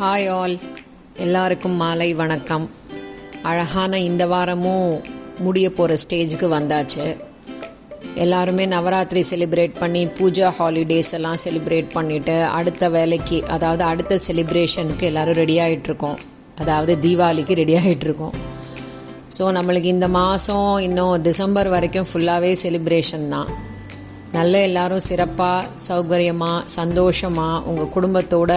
Hi all எல்லாருக்கும் மாலை வணக்கம். அழகான இந்த வாரமும் முடிய போகிற ஸ்டேஜுக்கு வந்தாச்சு. எல்லாருமே நவராத்திரி செலிப்ரேட் பண்ணி பூஜா ஹாலிடேஸ் எல்லாம் செலிப்ரேட் பண்ணிட்டு அடுத்த வேலைக்கு அதாவது அடுத்த செலிப்ரேஷனுக்கு எல்லாரும் ரெடி ஆகிட்ருக்கோம் அதாவது தீபாவளிக்கு ரெடி ஆகிட்ருக்கோம் ஸோ நம்மளுக்கு இந்த மாதம் இன்னும் டிசம்பர் வரைக்கும் ஃபுல்லாகவே செலிப்ரேஷன் தான். நல்ல எல்லாரும் சிறப்பாக சௌகரியமாக சந்தோஷமாக உங்கள் குடும்பத்தோட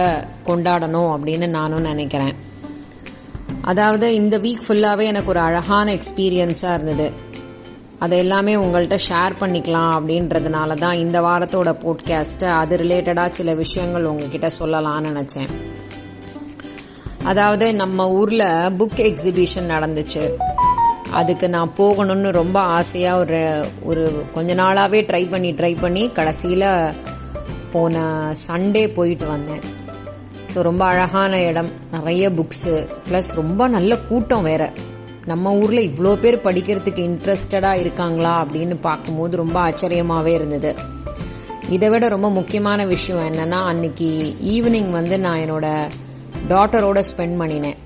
கொண்டாடணும் அப்படின்னு நானும் நினைக்கிறேன். அதாவது இந்த வீக் ஃபுல்லாகவே எனக்கு ஒரு அழகான எக்ஸ்பீரியன்ஸாக இருந்தது. அதை எல்லாமே உங்கள்கிட்ட ஷேர் பண்ணிக்கலாம் அப்படின்றதுனால தான் இந்த வாரத்தோட போட்காஸ்ட்டை அது ரிலேட்டடாக சில விஷயங்கள் உங்ககிட்ட சொல்லலாம்னு நினச்சேன். அதாவது நம்ம ஊரில் புக் எக்ஸிபிஷன் நடந்துச்சு. அதுக்கு நான் போகணும்னு ரொம்ப ஆசையாக ஒரு ஒரு கொஞ்ச நாளாகவே ட்ரை பண்ணி ட்ரை பண்ணி கடைசியில் போன சண்டே போயிட்டு வந்தேன். ஸோ ரொம்ப அழகான இடம். நிறைய புக்ஸு ப்ளஸ் ரொம்ப நல்ல கூட்டம் வேறு. நம்ம ஊரில் இவ்வளோ பேர் படிக்கிறதுக்கு இன்ட்ரெஸ்டடாக இருக்காங்களா அப்படின்னு பார்க்கும்போது ரொம்ப ஆச்சரியமாகவே இருந்தது. இதை விட ரொம்ப முக்கியமான விஷயம் என்னென்னா அன்னைக்கு ஈவினிங் வந்து நான் என்னோட டாட்டரோட ஸ்பெண்ட் பண்ணினேன்.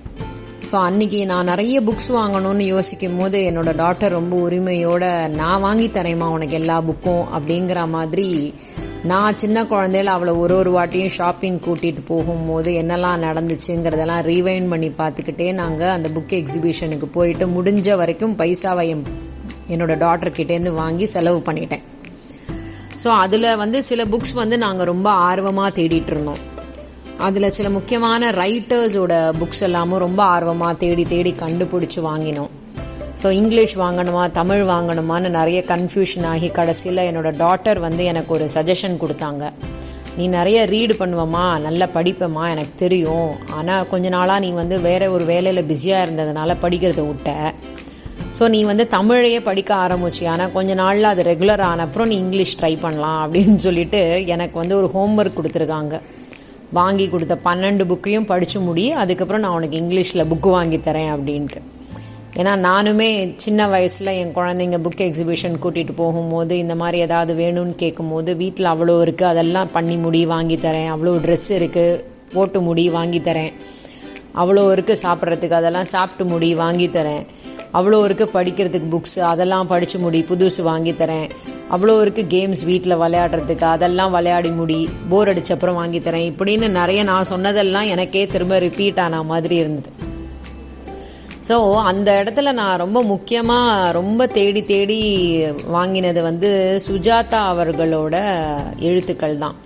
ஸோ அன்னைக்கு நான் நிறைய புக்ஸ் வாங்கணும்னு யோசிக்கும் போது என்னோட டாட்டர் ரொம்ப உரிமையோட நான் வாங்கி தரேம்மா உனக்கு எல்லா புக்கும் அப்படிங்கிற மாதிரி நான் சின்ன குழந்தையில அவளை ஒரு ஒரு வாட்டியும் ஷாப்பிங் கூட்டிகிட்டு போகும்போது என்னெல்லாம் நடந்துச்சுங்கிறதெல்லாம் ரீவைண்ட் பண்ணி பார்த்துக்கிட்டே நாங்கள் அந்த புக் எக்ஸிபிஷனுக்கு போயிட்டு முடிஞ்ச வரைக்கும் பைசாவை என்னோட டாட்டர்கிட்டேருந்து வாங்கி செலவு பண்ணிட்டேன். ஸோ அதில் வந்து சில புக்ஸ் வந்து நாங்கள் ரொம்ப ஆர்வமாக தேடிட்டு இருந்தோம். அதில் சில முக்கியமான ரைட்டர்ஸோட புக்ஸ் எல்லாமும் ரொம்ப ஆர்வமாக தேடி தேடி கண்டுபிடிச்சி வாங்கினோம். ஸோ இங்கிலீஷ் வாங்கணுமா தமிழ் வாங்கணுமான்னு நிறைய கன்ஃபியூஷன் ஆகி கடைசியில் என்னோட டாட்டர் வந்து எனக்கு ஒரு சஜஷன் கொடுத்தாங்க. நீ நிறைய ரீடு பண்ணுவமா நல்லா படிப்பமா எனக்கு தெரியும். ஆனால் கொஞ்ச நாளாக நீ வந்து வேற ஒரு வேலையில் பிஸியாக இருந்ததுனால படிக்கிறத விட்ட. ஸோ நீ வந்து தமிழையே படிக்க ஆரம்பிச்சு. ஆனால் கொஞ்ச நாளில் அது ரெகுலர் ஆன அப்புறம் நீ இங்கிலீஷ் ட்ரை பண்ணலாம் அப்படின்னு சொல்லிட்டு எனக்கு வந்து ஒரு ஹோம்ஒர்க் கொடுத்துருக்காங்க. வாங்கி கொடுத்த பன்னெண்டு புக்கையும் படித்து முடி அதுக்கப்புறம் நான் உனக்கு இங்கிலீஷில் புக்கு வாங்கி தரேன் அப்படின்ட்டு. ஏன்னா நானுமே சின்ன வயசில் என் குழந்தைங்க புக் எக்ஸிபிஷன் கூட்டிகிட்டு போகும்போது இந்த மாதிரி ஏதாவது வேணும்னு கேட்கும்போது வீட்டில் அவ்வளோ இருக்குது அதெல்லாம் பண்ணி முடி வாங்கி தரேன். அவ்வளோ ட்ரெஸ் இருக்குது போட்டு முடி வாங்கி தரேன். அவ்வளோ இருக்குது சாப்பிட்றதுக்கு அதெல்லாம் சாப்பிட்டு முடி வாங்கி தரேன். அவ்வளோ இருக்கு படிக்கிறதுக்கு புக்ஸ் அதெல்லாம் படித்து முடி புதுசு வாங்கி தரேன். அவ்வளோ இருக்கு கேம்ஸ் வீட்டில் விளையாடுறதுக்கு அதெல்லாம் விளையாடி முடி போர் அடிச்ச அப்புறம் வாங்கி தரேன். இப்படின்னு நிறைய நான் சொன்னதெல்லாம் எனக்கே திரும்ப ரிப்பீட் ஆன மாதிரி இருந்தது. ஸோ அந்த இடத்துல நான் ரொம்ப முக்கியமாக ரொம்ப தேடி தேடி வாங்கினது வந்து சுஜாதா அவர்களோட எழுத்துக்கள் தான்.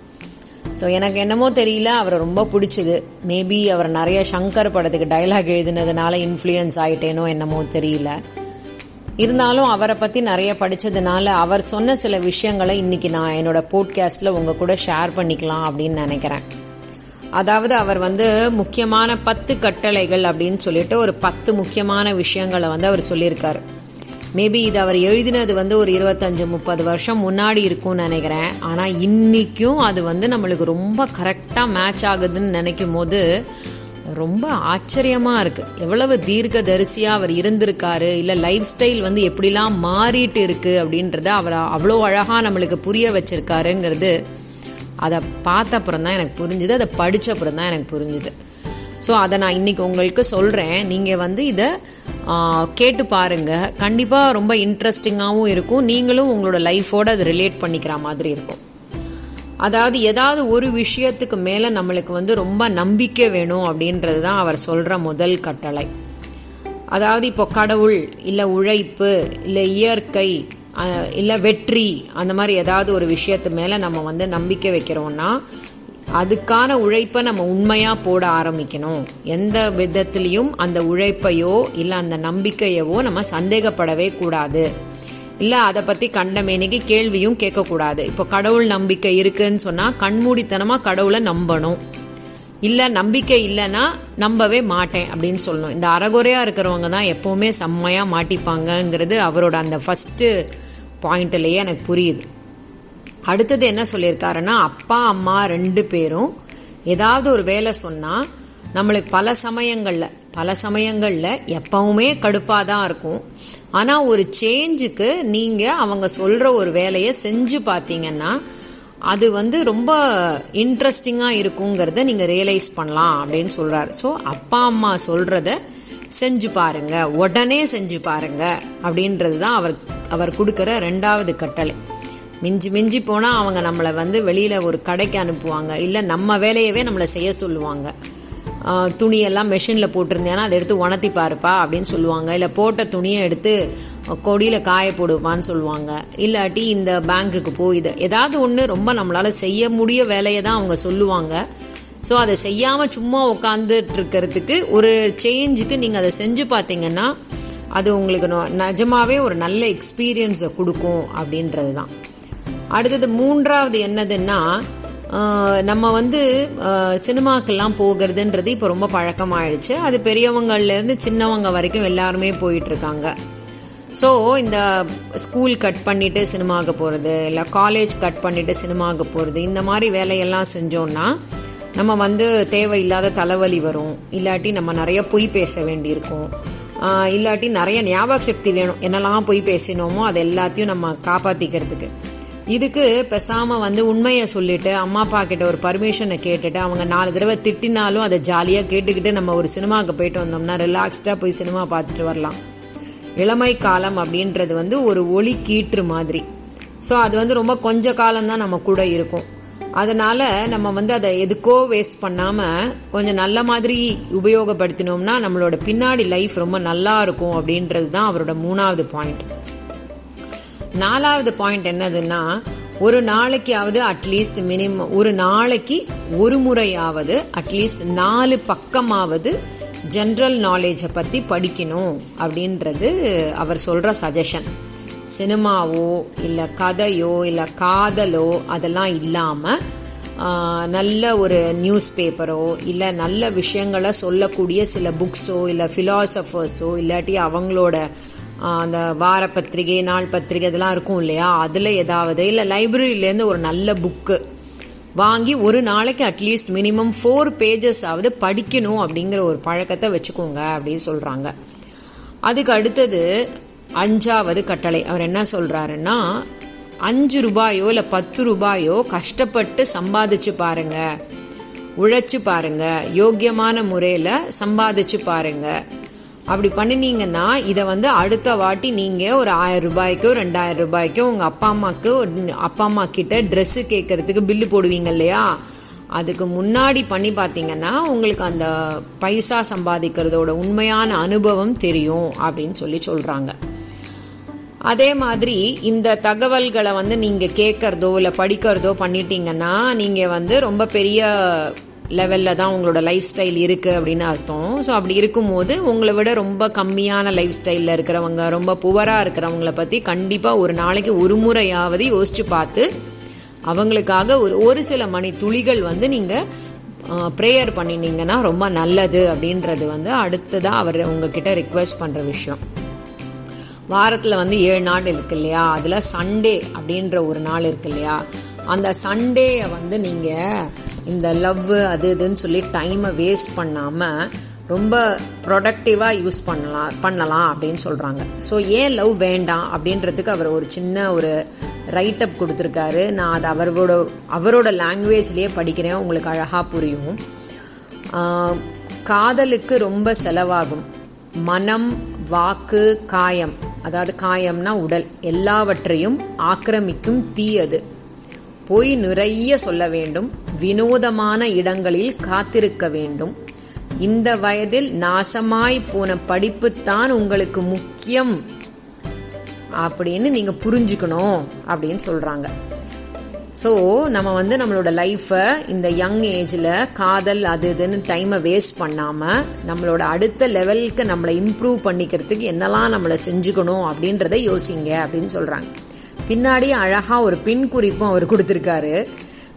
ஸோ எனக்கு என்னமோ தெரியல அவரை ரொம்ப பிடிச்சது. மேபி அவர் நிறைய சங்கர் படத்துக்கு டைலாக் எழுதினதுனால இன்ஃப்ளூயன்ஸ் ஆகிட்டேனோ என்னமோ தெரியல. இருந்தாலும் அவரை பற்றி நிறைய படித்ததுனால அவர் சொன்ன சில விஷயங்களை இன்றைக்கி நான் என்னோட போட்காஸ்டில் உங்கள் கூட ஷேர் பண்ணிக்கலாம் அப்படின்னு நினைக்கிறேன். அதாவது அவர் வந்து முக்கியமான பத்து கட்டளைகள் அப்படின்னு சொல்லிட்டு ஒரு பத்து முக்கியமான விஷயங்களை வந்து அவர் சொல்லியிருக்காரு. மேபி இது அவர் எழுதினது வந்து ஒரு இருபத்தஞ்சு முப்பது வருஷம் முன்னாடி இருக்கும்னு நினைக்கிறேன். ஆனால் இன்னைக்கும் அது வந்து நம்மளுக்கு ரொம்ப கரெக்டாக மேட்ச் ஆகுதுன்னு நினைக்கும் போது ரொம்ப ஆச்சரியமாக இருக்குது எவ்வளவு தீர்க்க தரிசியாக அவர் இருந்திருக்காரு இல்லை லைஃப் ஸ்டைல் வந்து எப்படிலாம் மாறிட்டு இருக்கு அப்படின்றத அவர் அவ்வளோ அழகாக நம்மளுக்கு புரிய வச்சிருக்காருங்கிறது அதை பார்த்த அப்புறம் தான் எனக்கு புரிஞ்சுது அதை படித்த அப்புறம் தான் எனக்கு புரிஞ்சுது. ஸோ அதை நான் இன்னைக்கு உங்களுக்கு சொல்கிறேன் நீங்கள் வந்து இதை கேட்டு பாருங்க. கண்டிப்பாக ரொம்ப இன்ட்ரெஸ்டிங்காகவும் இருக்கும். நீங்களும் உங்களோட லைஃபோட அதை ரிலேட் பண்ணிக்கிற மாதிரி இருக்கும். அதாவது ஏதாவது ஒரு விஷயத்துக்கு மேலே நம்மளுக்கு வந்து ரொம்ப நம்பிக்கை வேணும் அப்படின்றது தான் அவர் சொல்கிற முதல் கட்டளை. அதாவது இப்போ கடவுள் இல்லை உழைப்பு இல்லை இயற்கை இல்லை வெற்றி அந்த மாதிரி ஏதாவது ஒரு விஷயத்து மேலே நம்ம வந்து நம்பிக்கை வைக்கிறோன்னா அதுக்கான உழைப்பை நம்ம உண்மையாக போட ஆரம்பிக்கணும். எந்த விதத்துலேயும் அந்த உழைப்பையோ இல்லை அந்த நம்பிக்கையவோ நம்ம சந்தேகப்படவே கூடாது. இல்லை அதை பற்றி கண்டமேனிக்கு கேள்வியும் கேட்கக்கூடாது. இப்போ கடவுள் நம்பிக்கை இருக்குன்னு சொன்னால் கண்மூடித்தனமாக கடவுளை நம்பணும். இல்லை நம்பிக்கை இல்லைன்னா நம்பவே மாட்டேன் அப்படின்னு சொல்லணும். இந்த அறகுறையாக இருக்கிறவங்க தான் எப்போவுமே செம்மையாக மாட்டிப்பாங்கங்கிறது அவரோட அந்த ஃபஸ்ட்டு பாயிண்ட்லேயே எனக்கு புரியுது. அடுத்தது என்ன சொல்லியிருக்காருன்னா அப்பா அம்மா ரெண்டு பேரும் ஏதாவது ஒரு வேலை சொன்னால் நம்மளுக்கு பல சமயங்களில் பல சமயங்களில் எப்பவுமே கடுப்பாக தான் இருக்கும். ஆனால் ஒரு சேஞ்சுக்கு நீங்கள் அவங்க சொல்கிற ஒரு வேலையை செஞ்சு பார்த்தீங்கன்னா அது வந்து ரொம்ப இன்ட்ரெஸ்டிங்காக இருக்குங்கிறத நீங்கள் ரியலைஸ் பண்ணலாம் அப்படின்னு சொல்கிறாரு ஸோ அப்பா அம்மா சொல்கிறத செஞ்சு பாருங்க உடனே செஞ்சு பாருங்க அப்படின்றது தான் அவர் அவர் கொடுக்குற ரெண்டாவது கட்டளை. மிஞ்சி மிஞ்சி போனால் அவங்க நம்மளை வந்து வெளியில் ஒரு கடைக்கு அனுப்புவாங்க. இல்லை நம்ம வேலையவே நம்மளை செய்ய சொல்லுவாங்க. துணியெல்லாம் மெஷினில் போட்டிருந்தேன்னா அதை எடுத்து உணர்த்தி பாருப்பா அப்படின்னு சொல்லுவாங்க. இல்லை போட்ட துணியை எடுத்து கொடியில் காய போடுவான்னு சொல்லுவாங்க. இல்லாட்டி இந்த பேங்க்குக்கு போய் இதை ஏதாவது ஒன்று ரொம்ப நம்மளால் செய்ய முடிய வேலையை தான் அவங்க சொல்லுவாங்க. ஸோ அதை செய்யாமல் சும்மா உட்காந்துட்டு இருக்கிறதுக்கு ஒரு சேஞ்சுக்கு நீங்கள் அதை செஞ்சு பார்த்தீங்கன்னா அது உங்களுக்கு நொ- நிஜமாவே ஒரு நல்ல எக்ஸ்பீரியன்ஸை கொடுக்கும் அப்படின்றது தான் அடுத்தது மூன்றாவது என்னதுன்னா நம்ம வந்து சினிமாக்கெல்லாம் போகிறதுன்றது இப்போ ரொம்ப பழக்கமாயிடுச்சு. அது பெரியவங்கள்லேருந்து சின்னவங்க வரைக்கும் எல்லாருமே போயிட்டுருக்காங்க ஸோ இந்த ஸ்கூல் கட் பண்ணிட்டு சினிமாவுக்கு போகிறது இல்லை காலேஜ் கட் பண்ணிட்டு சினிமாவுக்கு போகிறது இந்த மாதிரி வேலையெல்லாம் செஞ்சோம்னா நம்ம வந்து தேவையில்லாத தலைவலி வரும். இல்லாட்டி நம்ம நிறைய பொய் பேச வேண்டியிருக்கும். இல்லாட்டி நிறைய ஞாபக சக்தி வேணும். என்னெல்லாம் பொய் பேசினோமோ அது எல்லாத்தையும் நம்ம காப்பாற்றிக்கிறதுக்கு இதுக்கு பேசாம வந்து உண்மையை சொல்லிட்டு அம்மா அப்பா கிட்ட ஒரு பர்மிஷனை கேட்டுட்டு அவங்க நாலு தடவை திட்டினாலும் அதை ஜாலியாக கேட்டுக்கிட்டு நம்ம ஒரு சினிமாவுக்கு போயிட்டு வந்தோம்னா ரிலாக்ஸ்டாக போய் சினிமா பார்த்துட்டு வரலாம். இளமை காலம் அப்படின்றது வந்து ஒரு ஒளி கீற்று மாதிரி. ஸோ அது வந்து ரொம்ப கொஞ்ச காலம்தான் நம்ம கூட இருக்கும். அதனால நம்ம வந்து அதை எதுக்கோ வேஸ்ட் பண்ணாம கொஞ்சம் நல்ல மாதிரி உபயோகப்படுத்தினோம்னா நம்மளோட பின்னாடி லைஃப் ரொம்ப நல்லா இருக்கும் அப்படின்றது தான் அவரோட மூணாவது பாயிண்ட் நாலாவது பாயிண்ட் என்னதுன்னா ஒரு நாளைக்காவது அட்லீஸ்ட் மினிமம் ஒரு நாளைக்கு ஒரு முறையாவது அட்லீஸ்ட் நாலு பக்கமாவது ஜென்ரல் நாலேஜை பற்றி படிக்கணும் அப்படின்றது அவர் சொல்கிற சஜஷன் சினிமாவோ இல்லை கதையோ இல்லை காதலோ அதெல்லாம் இல்லாமல் நல்ல ஒரு நியூஸ் பேப்பரோ இல்லை நல்ல விஷயங்களை சொல்லக்கூடிய சில புக்ஸோ இல்லை ஃபிலாசபர்ஸோ இல்லாட்டி அவங்களோட அந்த வார பத்திரிகை நாள் பத்திரிகை இதெல்லாம் இருக்கும் இல்லையா? அதில் ஏதாவது இல்லை லைப்ரரியிலேருந்து ஒரு நல்ல புக்கு வாங்கி ஒரு நாளைக்கு அட்லீஸ்ட் மினிமம் ஃபோர் பேஜஸ் படிக்கணும் அப்படிங்கிற ஒரு பழக்கத்தை வச்சுக்கோங்க அப்படின்னு சொல்கிறாங்க அதுக்கு அடுத்தது அஞ்சாவது கட்டளை. அவர் என்ன சொல்கிறாருன்னா அஞ்சு ரூபாயோ இல்லை பத்து ரூபாயோ கஷ்டப்பட்டு சம்பாதிச்சு பாருங்க. உழைச்சு பாருங்க. யோக்கியமான முறையில் சம்பாதிச்சு பாருங்கள் அப்படி பண்ணினீங்கன்னா இதை வந்து அடுத்த வாட்டி நீங்கள் ஒரு ஆயிரம் ரூபாய்க்கோ ரெண்டாயிரம் ரூபாய்க்கோ உங்கள் அப்பா அம்மாவுக்கு அப்பா அம்மா கிட்ட ட்ரெஸ்ஸு கேட்கறதுக்கு பில்லு போடுவீங்க இல்லையா? அதுக்கு முன்னாடி பண்ணி பார்த்தீங்கன்னா உங்களுக்கு அந்த பைசா சம்பாதிக்கிறதோட உண்மையான அனுபவம் தெரியும் அப்படின்னு சொல்லி சொல்கிறாங்க அதே மாதிரி இந்த தகவல்களை வந்து நீங்கள் கேட்கறதோ இல்லை படிக்கிறதோ பண்ணிட்டீங்கன்னா நீங்கள் வந்து ரொம்ப பெரிய லெவலில் தான் உங்களோட லைஃப் ஸ்டைல் இருக்குது அப்படின்னு அர்த்தம். ஸோ அப்படி இருக்கும்போது உங்களை விட ரொம்ப கம்மியான லைஃப் ஸ்டைலில் இருக்கிறவங்க ரொம்ப புவராக இருக்கிறவங்கள பற்றி கண்டிப்பாக ஒரு நாளைக்கு ஒரு முறையாவது யோசிச்சு பார்த்து அவங்களுக்காக ஒரு ஒரு சில மணி துளிகள் வந்து நீங்கள் ப்ரேயர் பண்ணினீங்கன்னா ரொம்ப நல்லது அப்படின்றது வந்து அடுத்ததாக அவர் உங்ககிட்ட ரிக்வெஸ்ட் பண்ணுற விஷயம். வாரத்தில் வந்து ஏழு நாள் இருக்கு இல்லையா? அதில் சண்டே அப்படின்ற ஒரு நாள் இருக்கு இல்லையா? அந்த சண்டேயை வந்து நீங்கள் இந்த லவ் அது இதுன்னு சொல்லி டைமை வேஸ்ட் பண்ணாமல் ரொம்ப ப்ரொடக்டிவாக யூஸ் பண்ணலாம் பண்ணலாம் அப்படின்னு சொல்கிறாங்க ஸோ ஏன் லவ் வேண்டாம் அப்படின்றதுக்கு அவர் ஒரு சின்ன ஒரு ரைட் அப் கொடுத்துருக்காரு. நான் அது அவரோட அவரோட லாங்குவேஜ்லேயே படிக்கிறேன். உங்களுக்கு அழகாக புரியும். காதலுக்கு ரொம்ப செலவாகும். மனம் வாக்கு காயம். அதாவது காயம்னா உடல். எல்லாவற்றையும் ஆக்கிரமிக்கும் தீ அது. பொய் நிறைய சொல்ல வேண்டும் வினோதமான இடங்களில் காத்திருக்க வேண்டும். இந்த வயதில் நாசமாய் போன படிப்பு தான் உங்களுக்கு முக்கியம் அப்படின்னு நீங்க புரிஞ்சுக்கணும் அப்படின்னு சொல்றாங்க. ஸோ நம்ம வந்து நம்மளோட லைஃப்பை இந்த யங் ஏஜில் காதல் அது இதுன்னு டைமை வேஸ்ட் பண்ணாமல் நம்மளோட அடுத்த லெவலுக்கு நம்மளை இம்ப்ரூவ் பண்ணிக்கிறதுக்கு என்னெல்லாம் நம்மளை செஞ்சுக்கணும் அப்படின்றத யோசிங்க அப்படின்னு சொல்கிறாங்க பின்னாடி அழகாக ஒரு பின் குறிப்பும் அவர் கொடுத்துருக்காரு.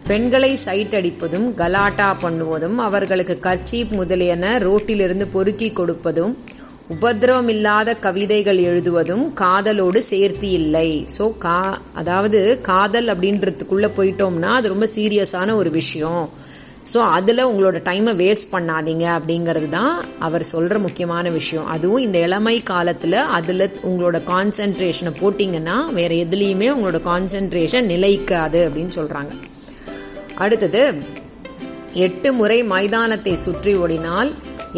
பெண்களை சைட் அடிப்பதும் கலாட்டா பண்ணுவதும் அவர்களுக்கு கர்ச்சீப் முதலியன ரோட்டிலிருந்து பொறுக்கி கொடுப்பதும் உபத்திரவமில்லாத கவிதைகள் எழுதுவதும் காதலோடு சேர்த்து இல்லை. ஸோ கா அதாவது காதல் அப்படின்றதுக்குள்ள போயிட்டோம்னா அது ரொம்ப சீரியஸான ஒரு விஷயம். ஸோ அதில் உங்களோட டைமை வேஸ்ட் பண்ணாதீங்க அப்படிங்கிறது தான் அவர் சொல்கிற முக்கியமான விஷயம். அதுவும் இந்த இளமை காலத்தில் அதில் உங்களோட கான்சென்ட்ரேஷனை போட்டிங்கன்னா வேறு எதுலேயுமே உங்களோட கான்சென்ட்ரேஷன் நிலைக்காது அப்படின்னு சொல்கிறாங்க அடுத்தது எட்டு முறை மைதானத்தை சுற்றி ஓடினால்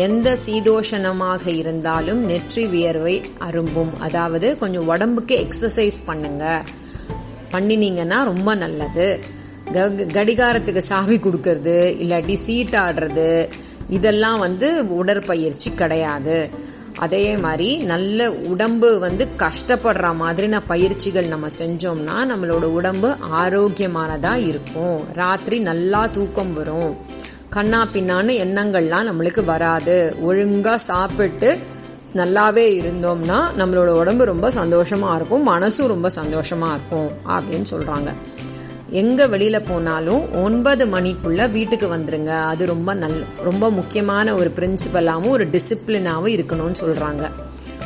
எந்த சீதோஷணமாக இருந்தாலும் நெற்றி வியர்வை அரும்பும். அதாவது கொஞ்சம் உடம்புக்கு எக்ஸசைஸ் பண்ணுங்க. பண்ணினீங்கன்னா ரொம்ப நல்லது. கடிகாரத்துக்கு சாவி கொடுக்கறது இல்லாட்டி சீட் ஆடுறது இதெல்லாம் வந்து உடற்பயிற்சி கிடையாது. அதே மாதிரி நல்ல உடம்பு வந்து கஷ்டப்படுற மாதிரின பயிற்சிகள் நம்ம செஞ்சோம்னா நம்மளோட உடம்பு ஆரோக்கியமானதாக இருக்கும். ராத்திரி நல்லா தூக்கம் வரும். கண்ணா பின்னான்னு எண்ணங்கள்லாம் நம்மளுக்கு வராது. ஒழுங்காக சாப்பிட்டு நல்லாவே இருந்தோம்னா நம்மளோட உடம்பு ரொம்ப சந்தோஷமாக இருக்கும். மனசும் ரொம்ப சந்தோஷமாக இருக்கும் அப்படின்னு சொல்கிறாங்க எங்க வெளியில போனாலும் ஒன்பது மணிக்குள்ள வீட்டுக்கு வந்துருங்க. அது ரொம்ப நல் ரொம்ப முக்கியமான ஒரு பிரின்சிபலாகவும் ஒரு டிசிப்ளினாகவும் இருக்கணும்னு சொல்றாங்க.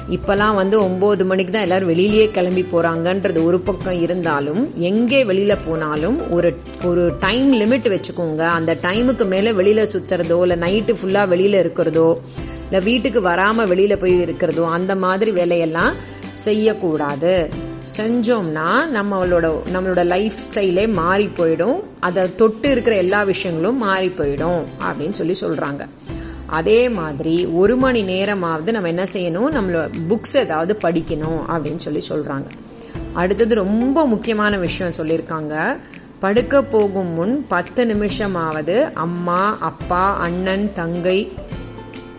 இப்பெல்லாம் வந்து ஒன்பது மணிக்கு தான் எல்லாரும் வெளியிலேயே கிளம்பி போறாங்கன்றது ஒரு பக்கம் இருந்தாலும் எங்கே வெளியில போனாலும் ஒரு ஒரு டைம் லிமிட் வச்சுக்கோங்க. அந்த டைமுக்கு மேல வெளியில சுத்துறதோ இல்லை நைட்டு ஃபுல்லா வெளியில இருக்கிறதோ இல்லை வீட்டுக்கு வராம வெளியில போய் இருக்கிறதோ அந்த மாதிரி வேலையெல்லாம் செய்யக்கூடாது. செஞ்சோம்னா நம்மளோட நம்மளோட லைஃப் ஸ்டைலே மாறி போயிடும். அதை தொட்டு இருக்கிற எல்லா விஷயங்களும் மாறி போயிடும் அப்படின்னு சொல்லி சொல்றாங்க. அதே மாதிரி ஒரு மணி நேரமாவது நம்ம என்ன செய்யணும்? நம்மளோட புக்ஸ் ஏதாவது படிக்கணும் அப்படின்னு சொல்லி சொல்றாங்க. அடுத்தது ரொம்ப முக்கியமான விஷயம் சொல்லியிருக்காங்க. படுக்க போகும் முன் பத்து நிமிஷமாவது அம்மா அப்பா அண்ணன் தங்கை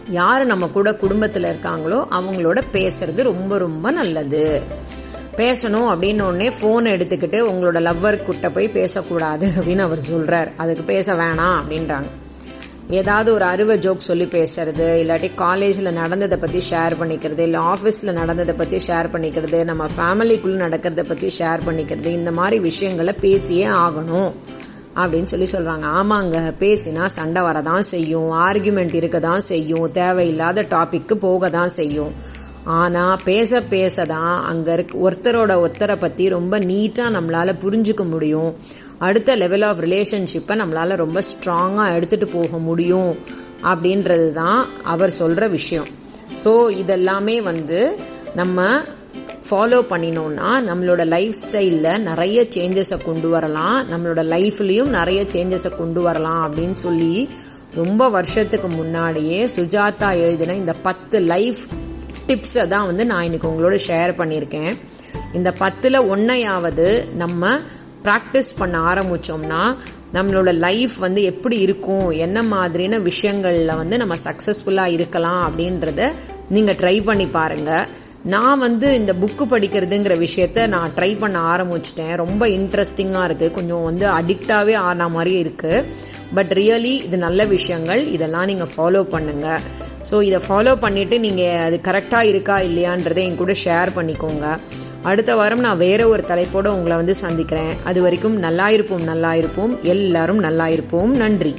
யார் நம்ம கூட குடும்பத்தில் இருக்காங்களோ அவங்களோட பேசுறது ரொம்ப ரொம்ப நல்லது. பேசணும் அப்படின்னு உடனே ஃபோன் எடுத்துக்கிட்டு உங்களோட லவ்வர் கிட்ட போய் பேசக்கூடாது அப்படின்னு அவர் சொல்கிறார் அதுக்கு பேச வேணாம் அப்படின்றாங்க. ஏதாவது ஒரு அறுவை ஜோக் சொல்லி பேசுறது இல்லாட்டி காலேஜில் நடந்ததை பற்றி ஷேர் பண்ணிக்கிறது இல்லை ஆஃபீஸில் நடந்ததை பற்றி ஷேர் பண்ணிக்கிறது நம்ம ஃபேமிலிக்குள்ளே நடக்கிறத பற்றி ஷேர் பண்ணிக்கிறது இந்த மாதிரி விஷயங்களை பேசியே ஆகணும் அப்படின்னு சொல்லி சொல்கிறாங்க ஆமாங்க பேசினா சண்டை வரதான் செய்யும் ஆர்கியூமெண்ட் இருக்க தான் செய்யும் தேவையில்லாத டாபிக்கு போக தான் செய்யும். ஆனால் பேச பேச தான் அங்கே இருக்க ஒருத்தரோட ஒருத்தரை பற்றி ரொம்ப நீட்டாக நம்மளால் புரிஞ்சுக்க முடியும். அடுத்த லெவல் ஆஃப் ரிலேஷன்ஷிப்பை நம்மளால் ரொம்ப ஸ்ட்ராங்காக எடுத்துகிட்டு போக முடியும். அப்படின்றது தான் அவர் சொல்கிற விஷயம். ஸோ இதெல்லாமே வந்து நம்ம ஃபாலோ பண்ணினோம்னா நம்மளோட லைஃப் ஸ்டைலில் நிறைய சேஞ்சஸை கொண்டு வரலாம். நம்மளோட லைஃப்லேயும் நிறைய சேஞ்சஸை கொண்டு வரலாம் அப்படின்னு சொல்லி ரொம்ப வருஷத்துக்கு முன்னாடியே சுஜாதா எழுதின இந்த பத்து லைஃப் டிப்ஸை தான் வந்து நான் இன்னைக்கு உங்களோட ஷேர் பண்ணியிருக்கேன். இந்த பத்தில் ஒன்றையாவது நம்ம ப்ராக்டிஸ் பண்ண ஆரம்பிச்சோம்னா நம்மளோட லைஃப் வந்து எப்படி இருக்கும் என்ன மாதிரியான விஷயங்களில் வந்து நம்ம சக்ஸஸ்ஃபுல்லாக இருக்கலாம் அப்படின்றத நீங்கள் ட்ரை பண்ணி பாருங்கள் நான் வந்து இந்த புக்கு படிக்கிறதுங்கிற விஷயத்த நான் ட்ரை பண்ண ஆரம்பிச்சிட்டேன். ரொம்ப இன்ட்ரெஸ்டிங்காக இருக்குது கொஞ்சம் வந்து அடிக்டாகவே ஆன மாதிரி இருக்குது பட் ரியலி இது நல்ல விஷயங்கள். இதெல்லாம் நீங்கள் ஃபாலோ பண்ணுங்க. ஸோ இதை ஃபாலோ பண்ணிவிட்டு நீங்கள் அது கரெக்டாக இருக்கா இல்லையான்றதை என் கூட ஷேர் பண்ணிக்கோங்க. அடுத்த வாரம் நான் வேற ஒரு தலைப்போடு உங்களை வந்து சந்திக்கிறேன். அது வரைக்கும் நல்லா இருப்போம் நல்லா இருப்போம் எல்லாரும் நல்லா இருப்போம் நன்றி.